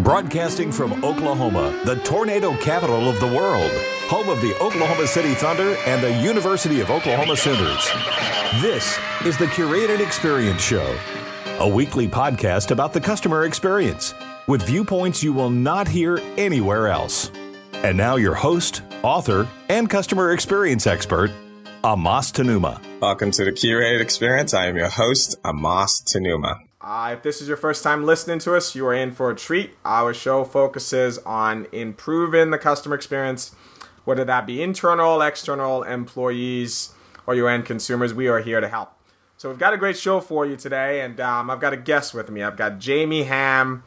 Broadcasting from Oklahoma, the tornado capital of the world, home of the Oklahoma City Thunder and the University of Oklahoma Sooners. This is the Curated Experience Show, a weekly podcast about the customer experience with viewpoints you will not hear anywhere else. And now, your host, author, and customer experience expert, Amas Tenumah. Welcome to the Curated Experience. I am your host, Amas Tenumah. Uh, if this is your first time listening to us, you are in for a treat. Our show focuses on improving the customer experience, whether that be internal, external, employees, or your end consumers. We are here to help. So we've got a great show for you today, and um, I've got a guest with me. I've got Jamie Ham,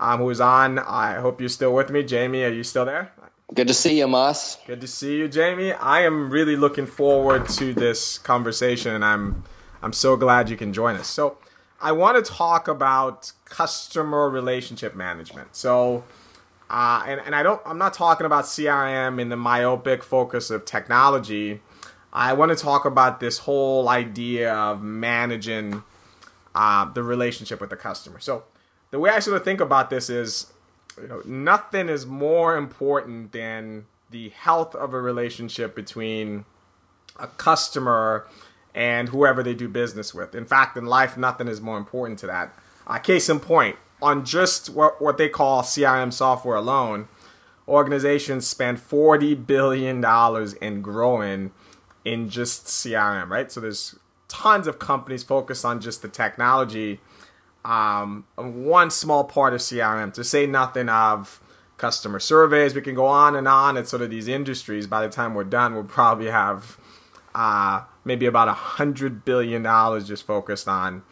um, who is on. I hope you're still with me. Jamie, are you still there? Good to see you, Moss. Good to see you, Jamie. I am really looking forward to this conversation, and I'm I'm so glad you can join us. So, I want to talk about customer relationship management. So, uh, and and I don't I'm not talking about CRM in the myopic focus of technology. I want to talk about this whole idea of managing uh, the relationship with the customer. So, the way I sort of think about this is you know, nothing is more important than the health of a relationship between a customer and whoever they do business with. In fact, in life, nothing is more important to that. Uh, case in point, on just what, what they call CRM software alone, organizations spend $40 billion in growing in just CRM, right? So there's tons of companies focused on just the technology um, one small part of CRM, to say nothing of customer surveys. We can go on and on. It's sort of these industries. By the time we're done, we'll probably have uh, maybe about a hundred billion dollars just focused on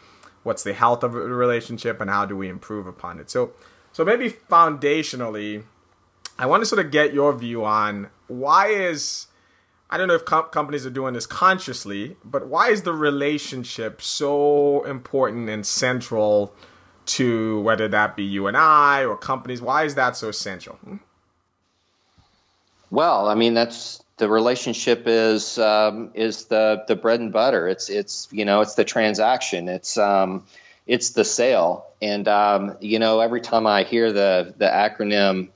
what's the health of a relationship and how do we improve upon it. So, so maybe foundationally, I want to sort of get your view on why is I don't know if com- companies are doing this consciously, but why is the relationship so important and central to whether that be you and I or companies? Why is that so essential? Well, I mean that's the relationship is um, is the the bread and butter. It's it's you know it's the transaction. It's um, it's the sale. And um, you know every time I hear the the acronym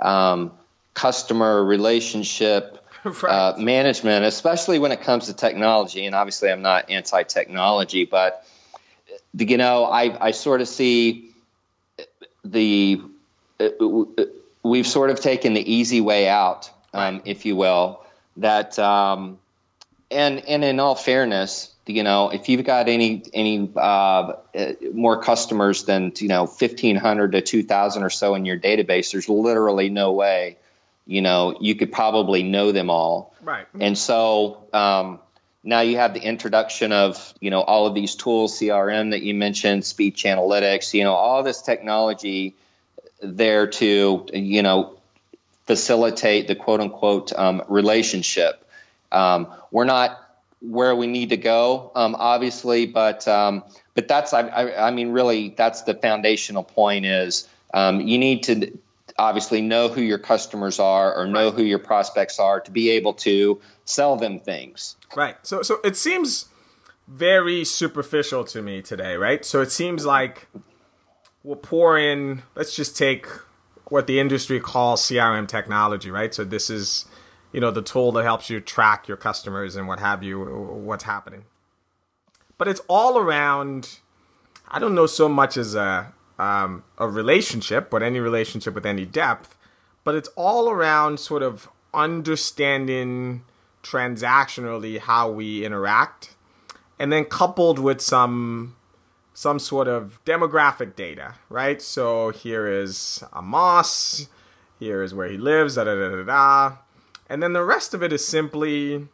um, customer relationship right. uh, management, especially when it comes to technology. And obviously, I'm not anti-technology, but you know, I, I sort of see the uh, we've sort of taken the easy way out, um, if you will. That um, and and in all fairness, you know, if you've got any any uh, more customers than you know 1,500 to 2,000 or so in your database, there's literally no way you know, you could probably know them all. Right. And so um, now you have the introduction of, you know, all of these tools, CRM that you mentioned, speech analytics, you know, all this technology there to, you know, facilitate the quote unquote um, relationship. Um, we're not where we need to go, um, obviously, but um, but that's I, I, I, mean really that's the foundational point is um, you need to obviously know who your customers are or know who your prospects are to be able to sell them things. Right. So so it seems very superficial to me today, right? So it seems like we'll pour in let's just take what the industry calls CRM technology, right? So this is you know the tool that helps you track your customers and what have you what's happening. But it's all around I don't know so much as a um, a relationship, but any relationship with any depth, but it's all around sort of understanding transactionally how we interact, and then coupled with some some sort of demographic data, right? So here is Amas, here is where he lives, da da da da da, and then the rest of it is simply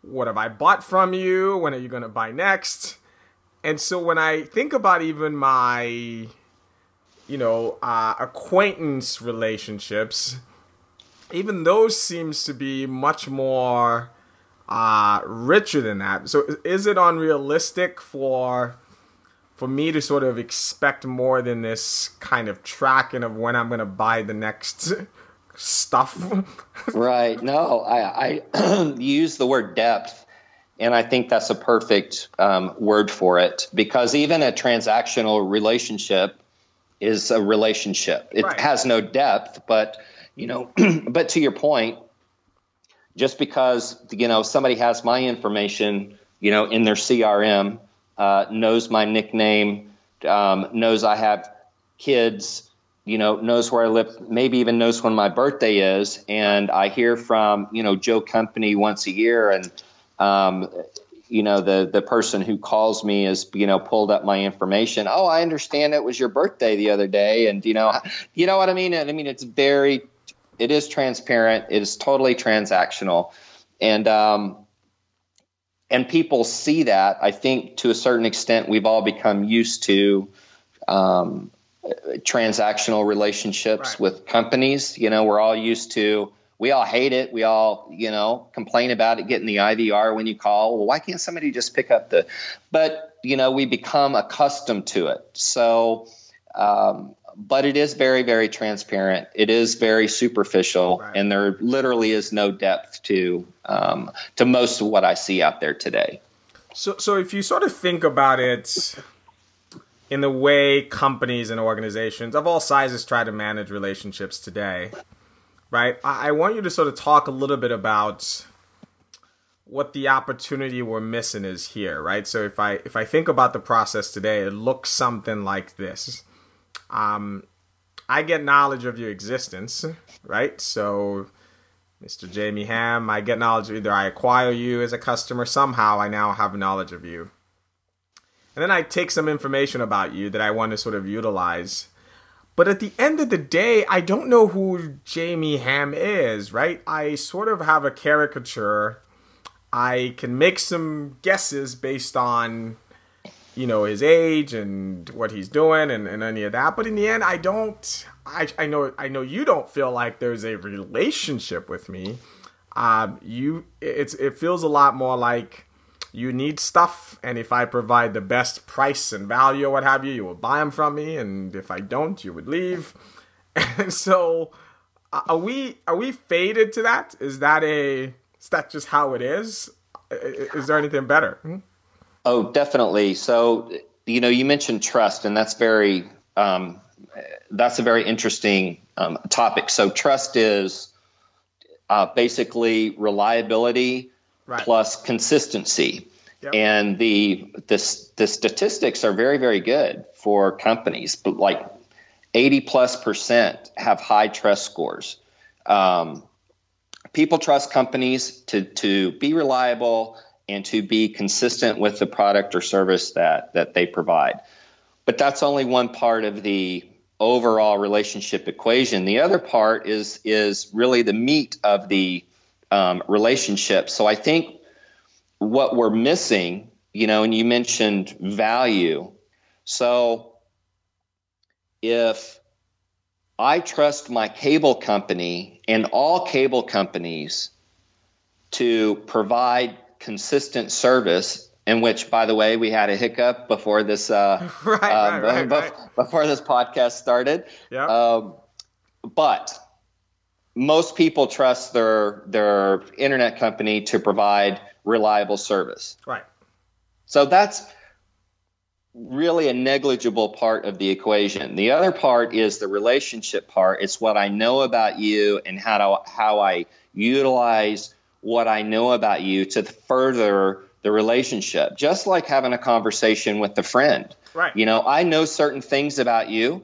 what have I bought from you? When are you going to buy next? And so when I think about even my, you know, uh, acquaintance relationships, even those seems to be much more uh, richer than that. So is it unrealistic for for me to sort of expect more than this kind of tracking of when I'm going to buy the next stuff? right. No, I, I use the word depth and I think that's a perfect um, word for it because even a transactional relationship is a relationship. It Right. has no depth, but you know, but to your point, just because you know somebody has my information, you know, in their CRM, uh, knows my nickname, um, knows I have kids, you know, knows where I live, maybe even knows when my birthday is, and I hear from you know Joe Company once a year, and um, you know the the person who calls me is you know pulled up my information. Oh, I understand it was your birthday the other day, and you know, you know what I mean. And I mean it's very, it is transparent. It is totally transactional, and um, and people see that. I think to a certain extent, we've all become used to. Um, transactional relationships Right. with companies. You know, we're all used to. We all hate it. We all, you know, complain about it getting the IVR when you call. Well, why can't somebody just pick up the? But you know, we become accustomed to it. So, um, but it is very, very transparent. It is very superficial, Right. and there literally is no depth to um, to most of what I see out there today. So, so if you sort of think about it in the way companies and organizations of all sizes try to manage relationships today, right? I, I want you to sort of talk a little bit about what the opportunity we're missing is here, right? So if I if I think about the process today, it looks something like this. Um, I get knowledge of your existence, right? So Mr. Jamie Ham, I get knowledge either I acquire you as a customer, somehow I now have knowledge of you. And then I take some information about you that I want to sort of utilize. But at the end of the day, I don't know who Jamie Ham is, right? I sort of have a caricature. I can make some guesses based on, you know, his age and what he's doing and, and any of that. But in the end, I don't. I, I know I know you don't feel like there's a relationship with me. Um, you it's it feels a lot more like you need stuff, and if I provide the best price and value or what have you, you will buy them from me, and if I don't, you would leave. And so, are we are we faded to that? Is that a is that just how it is? Is there anything better? Oh, definitely. So, you know, you mentioned trust, and that's very um, that's a very interesting um, topic. So, trust is uh, basically reliability Right. plus consistency, Yep. and the the the statistics are very very good for companies, but like eighty plus percent have high trust scores. Um, people trust companies to to be reliable and to be consistent with the product or service that that they provide. But that's only one part of the overall relationship equation. The other part is is really the meat of the um, relationship. So I think what we're missing, you know, and you mentioned value. So if I trust my cable company and all cable companies to provide consistent service. In which, by the way, we had a hiccup before this uh, Right, um, right, right, bef- right. before this podcast started. Yeah. Um, but most people trust their their internet company to provide reliable service. Right. So that's really a negligible part of the equation. The other part is the relationship part. It's what I know about you and how to, how I utilize what I know about you to further the relationship. Just like having a conversation with a friend. Right. You know, I know certain things about you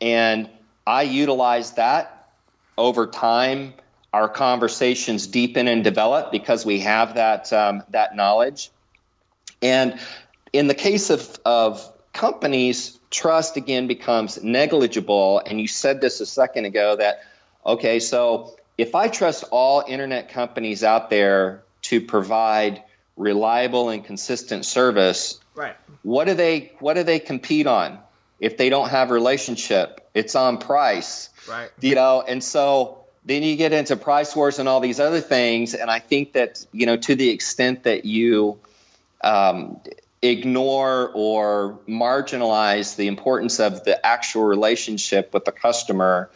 and I utilize that over time. Our conversations deepen and develop because we have that um, that knowledge. And in the case of, of companies, trust again becomes negligible. And you said this a second ago that, okay, so if I trust all internet companies out there to provide reliable and consistent service, Right. what do they what do they compete on if they don't have relationship? It's on price Right. you know and so then you get into price wars and all these other things and i think that you know to the extent that you um, ignore or marginalize the importance of the actual relationship with the customer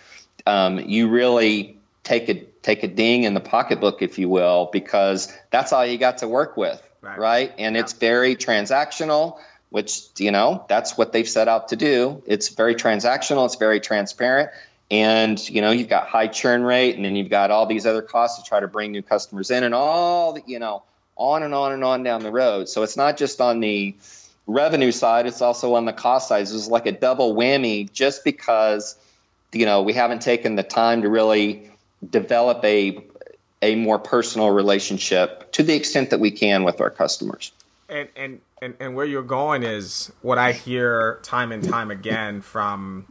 um, you really take a take a ding in the pocketbook if you will because that's all you got to work with Right. right, and it's very transactional which you know that's what they've set out to do. It's very transactional. It's very transparent. And you know you've got high churn rate, and then you've got all these other costs to try to bring new customers in, and all the, you know on and on and on down the road. So it's not just on the revenue side; it's also on the cost side. It's like a double whammy, just because you know we haven't taken the time to really develop a a more personal relationship to the extent that we can with our customers. And and and, and where you're going is what I hear time and time again from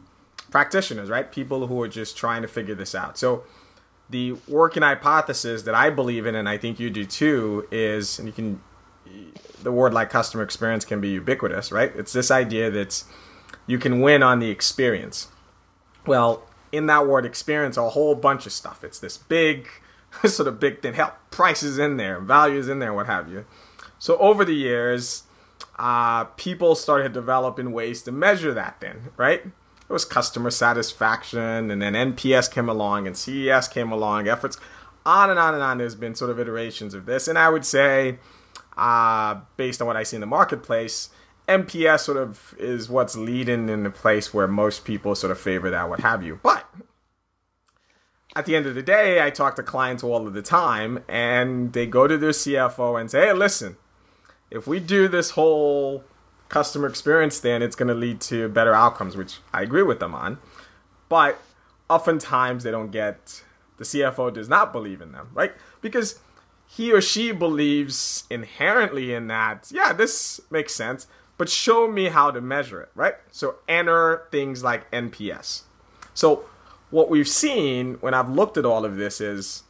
practitioners, right? People who are just trying to figure this out. So the working hypothesis that I believe in, and I think you do too, is and you can the word like customer experience can be ubiquitous, right? It's this idea that you can win on the experience. Well, in that word experience, a whole bunch of stuff. It's this big, sort of big thing. Hell, prices in there, values in there, what have you. So over the years, uh, people started developing ways to measure that. Then, right? it was customer satisfaction, and then NPS came along, and CES came along, efforts on and on and on. There's been sort of iterations of this, and I would say, uh, based on what I see in the marketplace, NPS sort of is what's leading in the place where most people sort of favor that, what have you. But at the end of the day, I talk to clients all of the time, and they go to their CFO and say, "Hey, listen, if we do this whole customer experience, then it's going to lead to better outcomes, which I agree with them on. But oftentimes they don't get, the CFO does not believe in them, right? Because he or she believes inherently in that, yeah, this makes sense, but show me how to measure it, right? So enter things like NPS. So what we've seen when I've looked at all of this is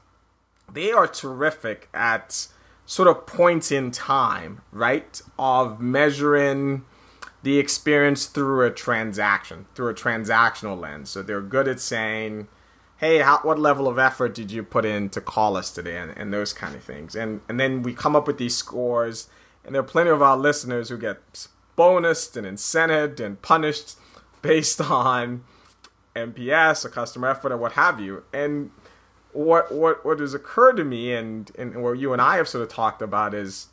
they are terrific at sort of points in time, right, of measuring the experience through a transaction, through a transactional lens. So they're good at saying, hey, how, what level of effort did you put in to call us today, and, and those kind of things. And, and then we come up with these scores, and there are plenty of our listeners who get bonused and incented and punished based on NPS or customer effort or what have you. And what what what has occurred to me and and what you and I have sort of talked about is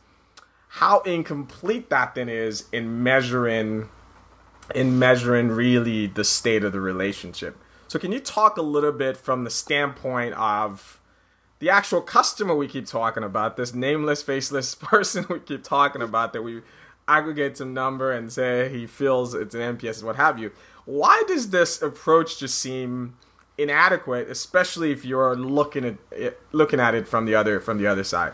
how incomplete that then is in measuring in measuring really the state of the relationship. So can you talk a little bit from the standpoint of the actual customer we keep talking about, this nameless, faceless person we keep talking about that we aggregate some number and say he feels it's an NPS, and what have you. Why does this approach just seem inadequate, especially if you're looking at it, looking at it from the other from the other side.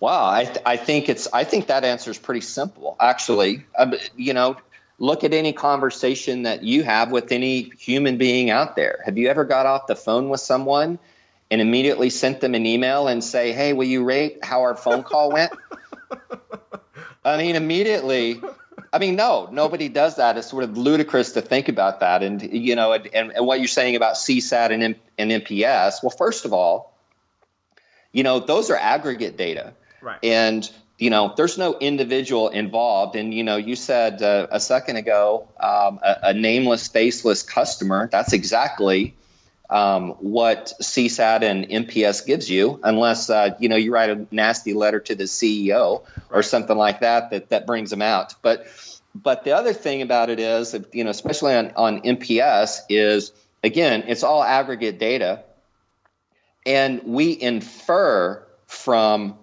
Wow, I, th- I think it's I think that answer is pretty simple. Actually, um, you know, look at any conversation that you have with any human being out there. Have you ever got off the phone with someone and immediately sent them an email and say, "Hey, will you rate how our phone call went?" I mean, immediately I mean, no, nobody does that. It's sort of ludicrous to think about that. And, you know, and, and what you're saying about CSAT and, and NPS, well, first of all, you know, those are aggregate data. Right. And, you know, there's no individual involved. And, you know, you said uh, a second ago, um, a, a, nameless, faceless customer. That's exactly um, what CSAT and NPS gives you, unless uh, you know you write a nasty letter to the CEO or something like that that that brings them out. But but the other thing about it is, you know, especially on on NPS, is again, it's all aggregate data, and we infer from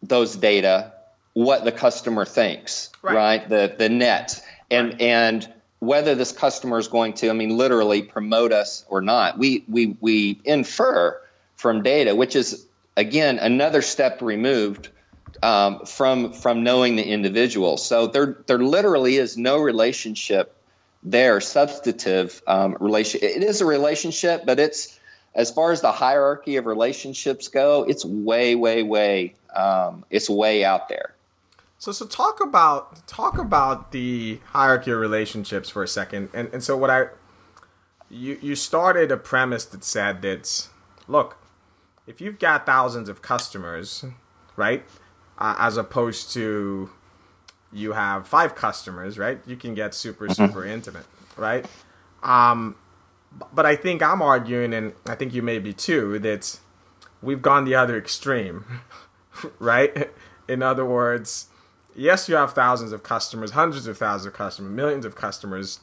those data what the customer thinks, right? right? The the net and and whether this customer is going to, I mean, literally promote us or not. We we we infer from data, which is again another step removed um, from from knowing the individual. So there there literally is no relationship there, substantive um, relation. It is a relationship, but it's as far as the hierarchy of relationships go, it's way way way um, it's way out there. So so talk about talk about the hierarchy of relationships for a second. And and so what I you you started a premise that said that look, if you've got thousands of customers, right? Uh, as opposed to you have five customers, right? You can get super mm-hmm. super intimate, right? Um but I think I'm arguing and I think you may be too that we've gone the other extreme, right? In other words, yes, you have thousands of customers, hundreds of thousands of customers, millions of customers,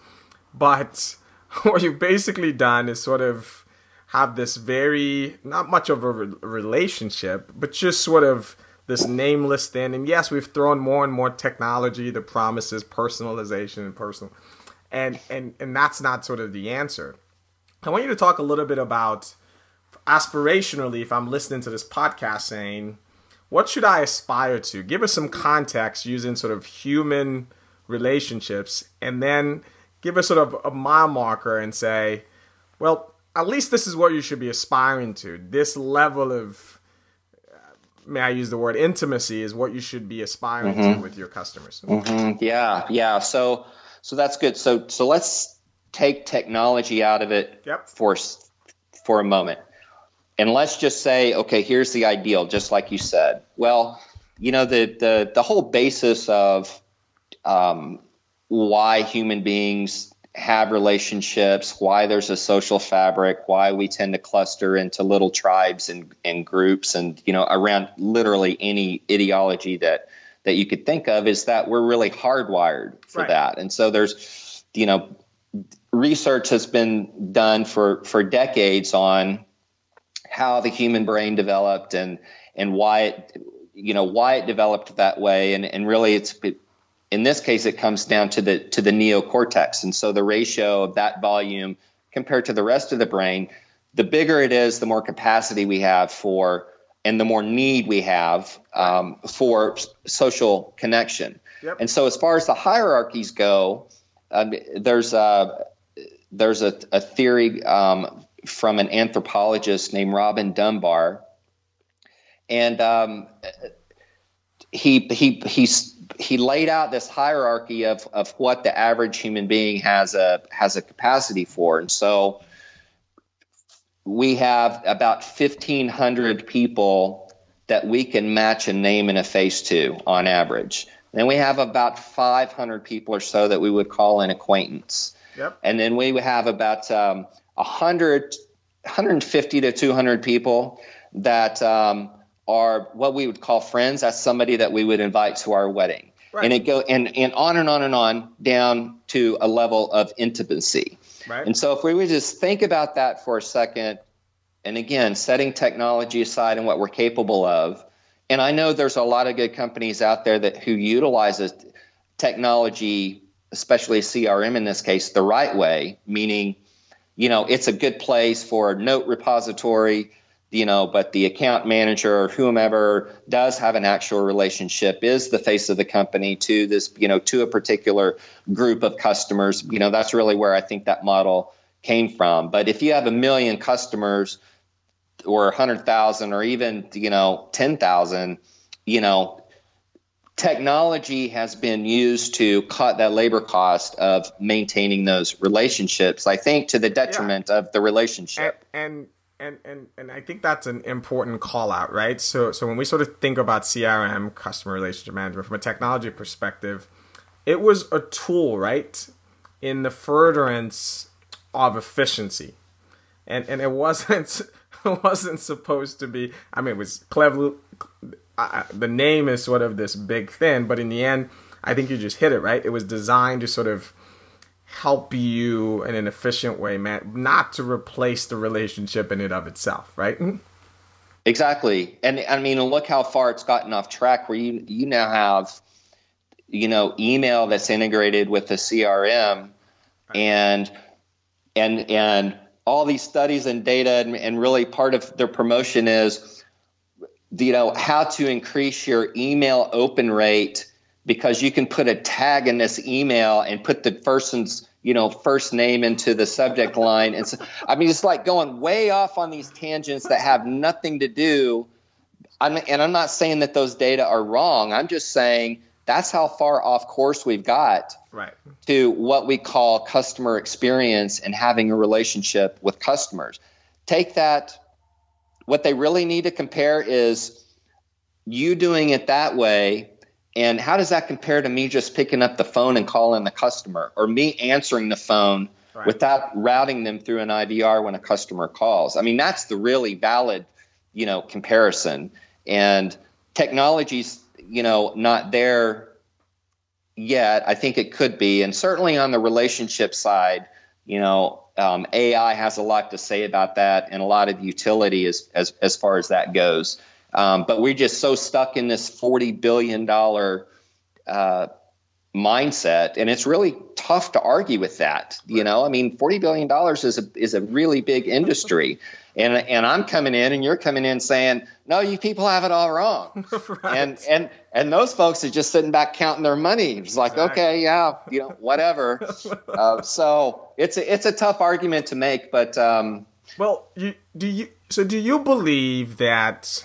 but what you've basically done is sort of have this very not much of a re- relationship, but just sort of this nameless thing. And yes, we've thrown more and more technology. The promises personalization and personal, and and and that's not sort of the answer. I want you to talk a little bit about aspirationally, if I'm listening to this podcast, saying what should I aspire to? Give us some context using sort of human relationships, and then give us sort of a mile marker and say, well, at least this is what you should be aspiring to. This level of, uh, may I use the word intimacy, is what you should be aspiring mm-hmm. to with your customers. Mm-hmm. Yeah, yeah. So, so that's good. So, so let's take technology out of it yep. for for a moment and let's just say, okay, here's the ideal, just like you said. Well, you know, the the the whole basis of um, why human beings have relationships, why there's a social fabric, why we tend to cluster into little tribes and, and groups, and you know, around literally any ideology that that you could think of, is that we're really hardwired for right. that. And so there's, you know, research has been done for for decades on how the human brain developed and and why it you know why it developed that way. And and really it's it, in this case it comes down to the to the neocortex. And so the ratio of that volume compared to the rest of the brain the bigger it is the more capacity we have for and the more need we have um, for social connection. Yep. and so as far as the hierarchies go um, there's a there's a, a theory um, from an anthropologist named Robin Dunbar, and um, he he he's he laid out this hierarchy of of what the average human being has a has a capacity for, and so we have about fifteen hundred people that we can match a name and a face to on average. Then we have about 500 people or so that we would call an acquaintance. Yep. And then we have about um, 100, 150 to 200 people that um, are what we would call friends. That's somebody that we would invite to our wedding. Right. And it go and, and on and on and on down to a level of intimacy. Right. And so if we would just think about that for a second, and again, setting technology aside and what we're capable of, and I know there's a lot of good companies out there that who utilizes technology, especially CRM in this case, the right way, meaning you know, it's a good place for a note repository, you know, but the account manager or whomever does have an actual relationship is the face of the company to this, you know, to a particular group of customers. You know, that's really where I think that model came from. But if you have a million customers or 100,000 or even, you know, 10,000, you know, technology has been used to cut that labor cost of maintaining those relationships i think to the detriment yeah. of the relationship. And, and and and and i think that's an important call out right? So so when we sort of think about crm customer relationship management from a technology perspective it was a tool right in the furtherance of efficiency. And and it wasn't it wasn't supposed to be i mean it was clever I, the name is sort of this big thing, but in the end, I think you just hit it right. It was designed to sort of help you in an efficient way, man, not to replace the relationship in and of itself, right? Mm-hmm. Exactly, and I mean, look how far it's gotten off track. Where you you now have, you know, email that's integrated with the CRM, and and and all these studies and data, and, and really part of their promotion is you know how to increase your email open rate because you can put a tag in this email and put the person's you know first name into the subject line. And so i mean it's like going way off on these tangents that have nothing to do. I'm, and i'm not saying that those data are wrong. I'm just saying that's how far off course we've got right. to what we call customer experience and having a relationship with customers. Take that what they really need to compare is you doing it that way and how does that compare to me just picking up the phone and calling the customer or me answering the phone right. without routing them through an IVR when a customer calls? I mean, that's the really valid, you know, comparison. And technology's, you know, not there yet. I think it could be, and certainly on the relationship side, you know, um, AI has a lot to say about that, and a lot of utility as as as far as that goes. Um, but we're just so stuck in this forty billion dollar uh, mindset, and it's really tough to argue with that. You know, I mean, forty billion dollars is a is a really big industry, and and I'm coming in, and you're coming in saying, no, you people have it all wrong, right. and and and those folks are just sitting back counting their money. It's like, exactly. okay, yeah, you know, whatever. uh, so it's a it's a tough argument to make, but um, well, you do you so do you believe that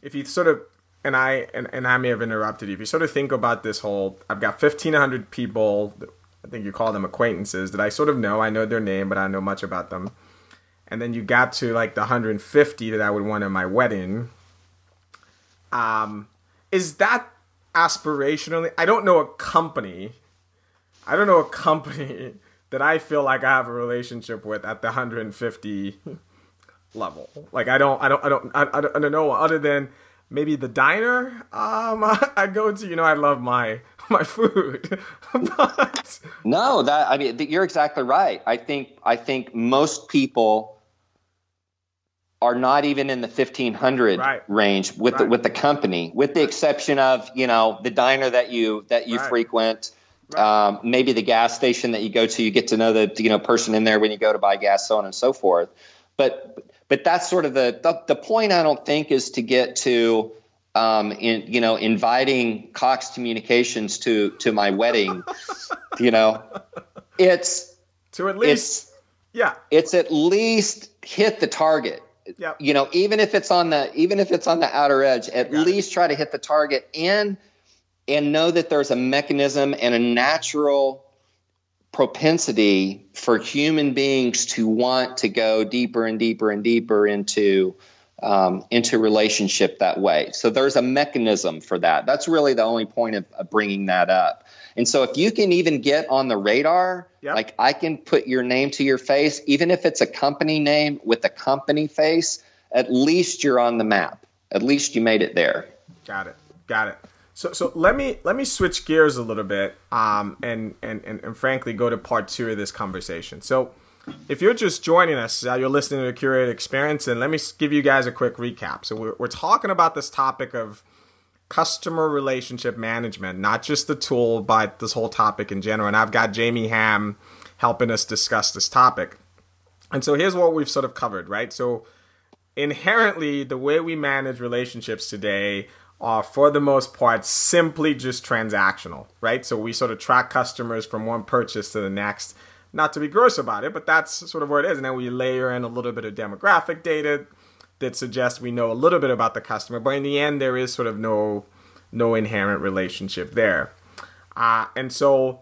if you sort of and I and, and I may have interrupted you. If you sort of think about this whole, I've got fifteen hundred people. I think you call them acquaintances that I sort of know. I know their name, but I know much about them. And then you got to like the 150 that I would want at my wedding. Um, is that aspirationally? I don't know a company. I don't know a company that I feel like I have a relationship with at the 150 level. Like I don't, I don't, I don't, I, I don't know other than maybe the diner um, I go to. You know, I love my my food. but... No, that I mean, you're exactly right. I think I think most people are not even in the 1500 right. range with right. the, with the company, with the exception of you know the diner that you that you right. frequent. Um, maybe the gas station that you go to, you get to know the you know person in there when you go to buy gas, so on and so forth. But but that's sort of the, the, the point I don't think is to get to um, in you know inviting Cox Communications to to my wedding. you know, it's to at least yeah, it's at least hit the target. Yep. You know, even if it's on the even if it's on the outer edge, at least it. try to hit the target and and know that there's a mechanism and a natural propensity for human beings to want to go deeper and deeper and deeper into um, into relationship that way. So there's a mechanism for that. That's really the only point of, of bringing that up. And so if you can even get on the radar, yep. like I can put your name to your face, even if it's a company name with a company face, at least you're on the map. At least you made it there. Got it. Got it. So, so let me let me switch gears a little bit, um, and, and and and frankly go to part two of this conversation. So, if you're just joining us, uh, you're listening to the curated experience, and let me give you guys a quick recap. So, we're we're talking about this topic of customer relationship management, not just the tool, but this whole topic in general. And I've got Jamie Ham helping us discuss this topic. And so, here's what we've sort of covered, right? So, inherently, the way we manage relationships today are for the most part simply just transactional, right? So we sort of track customers from one purchase to the next. Not to be gross about it, but that's sort of where it is. And then we layer in a little bit of demographic data that suggests we know a little bit about the customer, but in the end, there is sort of no no inherent relationship there. Uh, and so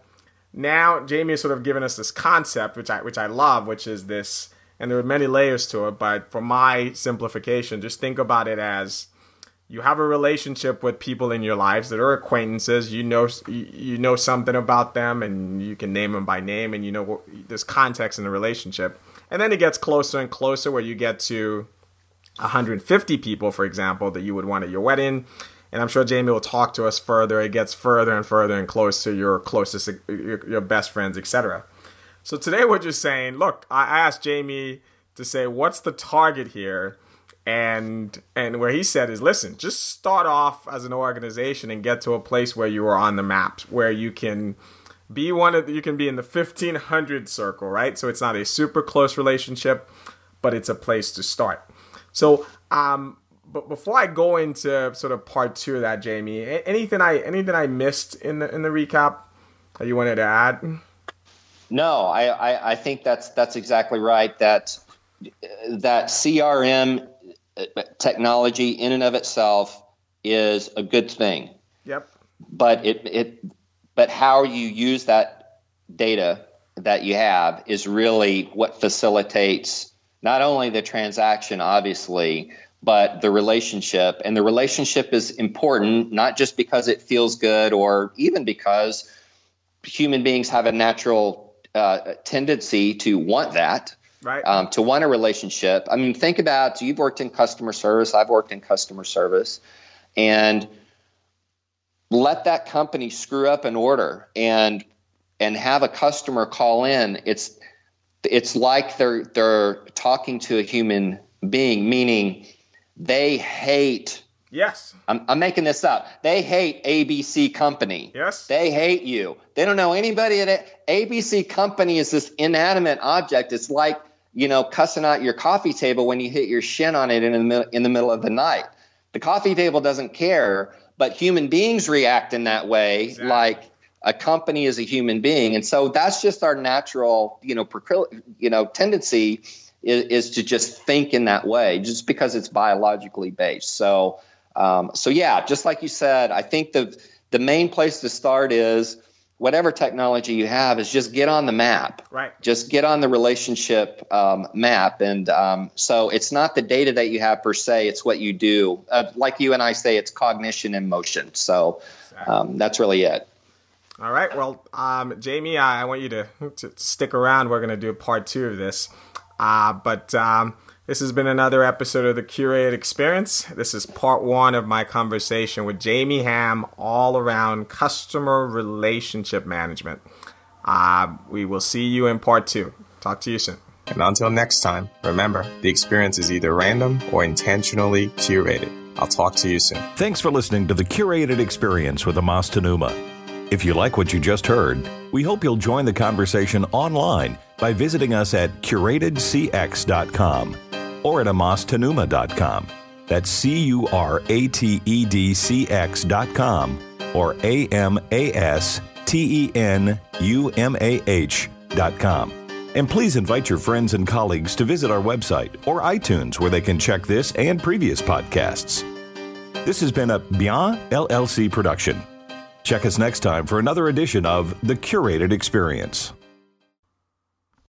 now Jamie has sort of given us this concept, which I which I love, which is this, and there are many layers to it. But for my simplification, just think about it as you have a relationship with people in your lives that are acquaintances. You know you know something about them and you can name them by name and you know there's context in the relationship. And then it gets closer and closer where you get to 150 people for example that you would want at your wedding. And i'm sure jamie will talk to us further. It gets further and further and closer to your closest your, your best friends etc so today we're just saying look i asked jamie to say what's the target here and and where he said is listen just start off as an organization and get to a place where you are on the map where you can be one of the, you can be in the 1500 circle right so it's not a super close relationship but it's a place to start so um but before I go into sort of part two of that, Jamie, anything I anything I missed in the in the recap that you wanted to add? No, I, I, I think that's that's exactly right. That that CRM technology in and of itself is a good thing. Yep. But it it but how you use that data that you have is really what facilitates not only the transaction obviously but the relationship and the relationship is important not just because it feels good or even because human beings have a natural uh, tendency to want that right. um, to want a relationship. I mean, think about you've worked in customer service, I've worked in customer service, and let that company screw up an order and and have a customer call in, it's it's like they're they're talking to a human being, meaning they hate. Yes. I'm, I'm making this up. They hate ABC Company. Yes. They hate you. They don't know anybody at it. ABC Company is this inanimate object. It's like you know cussing out your coffee table when you hit your shin on it in the in the middle of the night. The coffee table doesn't care, but human beings react in that way, exactly. like a company is a human being, and so that's just our natural, you know, you know, tendency is, is to just think in that way, just because it's biologically based. So, um, so yeah, just like you said, I think the the main place to start is whatever technology you have is just get on the map. Right. Just get on the relationship um, map. And um, so it's not the data that you have per se, it's what you do. Uh, like you and I say, it's cognition in motion. So um, that's really it. All right. Well, um, Jamie, I want you to, to stick around. We're going to do part two of this. Uh, but um, this has been another episode of the Curated Experience. This is part one of my conversation with Jamie Ham all around customer relationship management. Uh, we will see you in part two. Talk to you soon. And until next time, remember the experience is either random or intentionally curated. I'll talk to you soon. Thanks for listening to the Curated Experience with Amas Tenumah. If you like what you just heard, we hope you'll join the conversation online by visiting us at curatedcx.com or at amastenumah.com. That's C U R A T E D C X dot com or A M A S T E N U M A H dot com. And please invite your friends and colleagues to visit our website or iTunes where they can check this and previous podcasts. This has been a Bien LLC production. Check us next time for another edition of The Curated Experience.